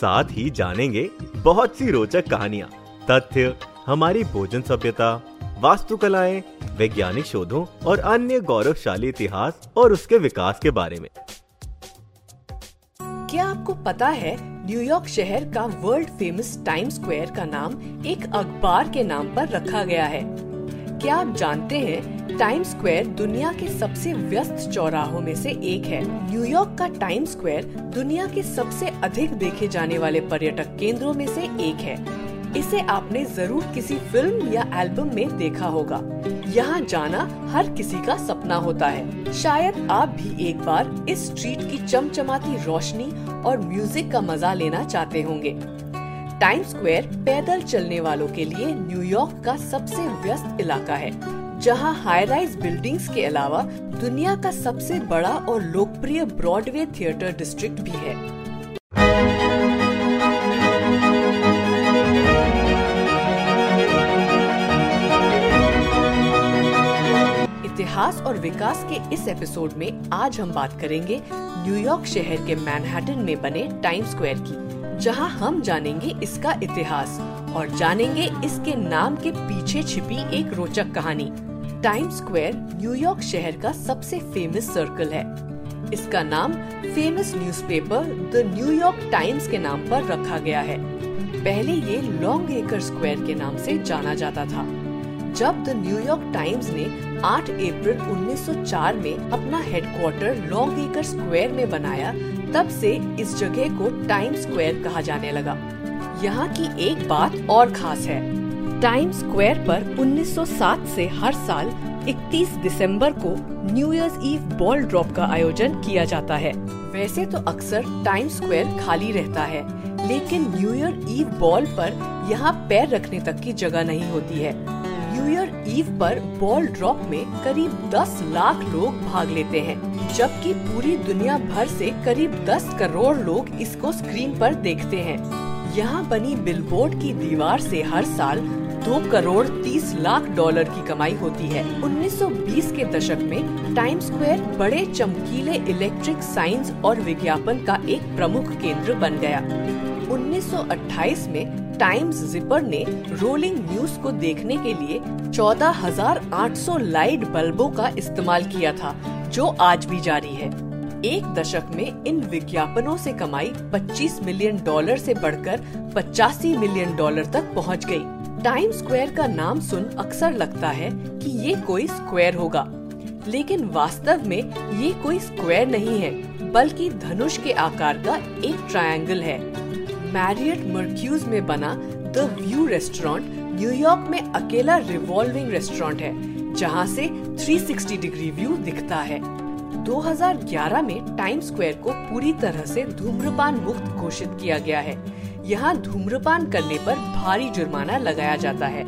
साथ ही जानेंगे बहुत सी रोचक कहानियाँ, तथ्य, हमारी भोजन सभ्यता, वास्तुकलाएँ, वैज्ञानिक शोधों और अन्य गौरवशाली इतिहास और उसके विकास के बारे में। क्या आपको पता है न्यूयॉर्क शहर का वर्ल्ड फ़ेमस टाइम स्क्वायर का नाम एक अखबार के नाम पर रखा गया है? क्या आप जानते हैं टाइम स्क्वायर दुनिया के सबसे व्यस्त चौराहों में से एक है। न्यूयॉर्क का टाइम स्क्वायर दुनिया के सबसे अधिक देखे जाने वाले पर्यटक केंद्रों में से एक है। इसे आपने ज़रूर किसी फ़िल्म या एल्बम में देखा होगा। यहाँ जाना हर किसी का सपना होता है। शायद आप भी एक बार इस स्ट्रीट की चमचमाती रोशनी और म्यूज़िक का मज़ा लेना चाहते होंगे। टाइम स्क्वायर पैदल चलने वालों के लिए न्यूयॉर्क का सबसे व्यस्त इलाका है, जहाँ हाई राइज बिल्डिंग्स के अलावा दुनिया का सबसे बड़ा और लोकप्रिय ब्रॉडवे थिएटर डिस्ट्रिक्ट भी है। इतिहास और विकास के इस एपिसोड में आज हम बात करेंगे न्यूयॉर्क शहर के मैनहट्टन में बने टाइम स्क्वायर की। जहाँ हम जानेंगे इसका इतिहास और जानेंगे इसके नाम के पीछे छिपी एक रोचक कहानी। टाइम स्क्वायर न्यूयॉर्क शहर का सबसे फ़ेमस सर्कल है। इसका नाम famous newspaper the New York Times के नाम पर रखा गया है। पहले ये लॉन्ग एकर स्क्वायर के नाम से जाना जाता था। जब द न्यूयॉर्क टाइम्स ने 8 अप्रैल 1904 में अपना हेडक्वार्टर लॉन्ग एकर स्क्वायर में बनाया, तब से इस जगह को टाइम स्क्वायर कहा जाने लगा। यहाँ की एक बात और खास है। टाइम स्क्वायर पर 1907 से हर साल 31 दिसंबर को New Year's Eve ball drop का आयोजन किया जाता है। वैसे तो अक्सर टाइम स्क्वायर खाली रहता है, लेकिन न्यू ईयर ईव बॉल पर यहाँ पैर रखने तक की जगह नहीं होती है। न्यू ईयर ईव पर बॉल ड्रॉप में करीब 10 लाख लोग भाग लेते हैं, जबकि पूरी दुनिया भर से करीब 10 करोड़ लोग इसको स्क्रीन पर देखते हैं। यहाँ बनी बिलबोर्ड की दीवार से हर साल दो करोड़ तीस लाख डॉलर की कमाई होती है। 1920 के दशक में टाइम स्क्वायर बड़े चमकीले इलेक्ट्रिक साइंस और विज्ञापन का एक प्रमुख केंद्र बन गया। 1928 में टाइम्स जिपर ने रोलिंग न्यूज़ को देखने के लिए 14,800 लाइट बल्बों का इस्तेमाल किया था जो आज भी जारी है। एक दशक में इन विज्ञापनों से कमाई 25 मिलियन डॉलर से बढ़कर 85 मिलियन डॉलर तक पहुँच गई। टाइम स्क्वायर का नाम सुन अक्सर लगता है कि ये कोई स्क्वायर होगा। लेकिन वास्तव में ये कोई स्क्वायर नहीं है, बल्कि धनुष के आकार का एक ट्रायंगल है। मैरियट मर्क्यूज में बना द व्यू रेस्टोरेंट न्यूयॉर्क में अकेला रिवॉल्विंग रेस्टोरेंट है, जहाँ से 360 डिग्री व्यू दिखता है। 2011 में टाइम स्क्वायर को पूरी तरह से धूम्रपान मुक्त घोषित किया गया है। यहाँ धूम्रपान करने पर भारी जुर्माना लगाया जाता है।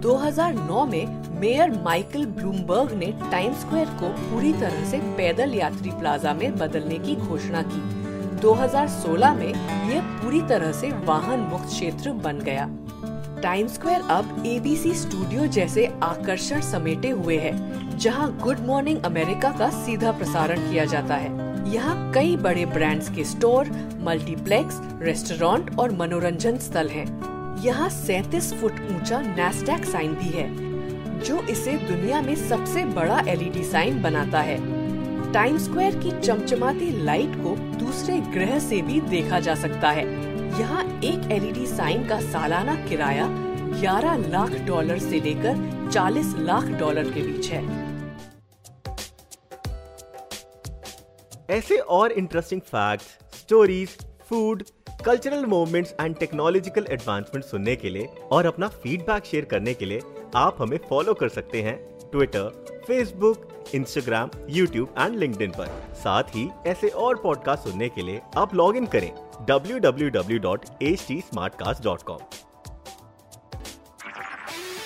2009 में मेयर माइकल ब्लूमबर्ग ने टाइम स्क्वायर को पूरी तरह से पैदल यात्री प्लाजा में बदलने की घोषणा की। 2016 में यह पूरी तरह से वाहन मुक्त क्षेत्र बन गया। टाइम स्क्वायर अब एबीसी स्टूडियो जैसे आकर्षण समेटे हुए है, जहाँ गुड मॉर्निंग अमेरिका का सीधा प्रसारण किया जाता है। यहाँ कई बड़े ब्रांड्स के स्टोर मल्टीप्लेक्स रेस्टोरेंट और मनोरंजन स्थल हैं। यहाँ 37 फुट ऊँचा नेस्डैक साइन भी है, जो इसे दुनिया में सबसे बड़ा एलईडी साइन बनाता है। टाइम स्क्वायर की चमचमाती लाइट को दूसरे ग्रह से भी देखा जा सकता है। यहाँ एक एलईडी साइन का सालाना किराया 11 लाख डॉलर से लेकर 40 लाख डॉलर के बीच है। ऐसे और interesting facts, stories food cultural movements and technological advancement सुनने के लिए और अपना फीडबैक शेयर करने के लिए आप हमें फॉलो कर सकते हैं Twitter Facebook Instagram YouTube and link पर। साथ ही ऐसे और पॉडकास्ट सुनने के लिए आप लॉग इन करें www.htsmartcast.com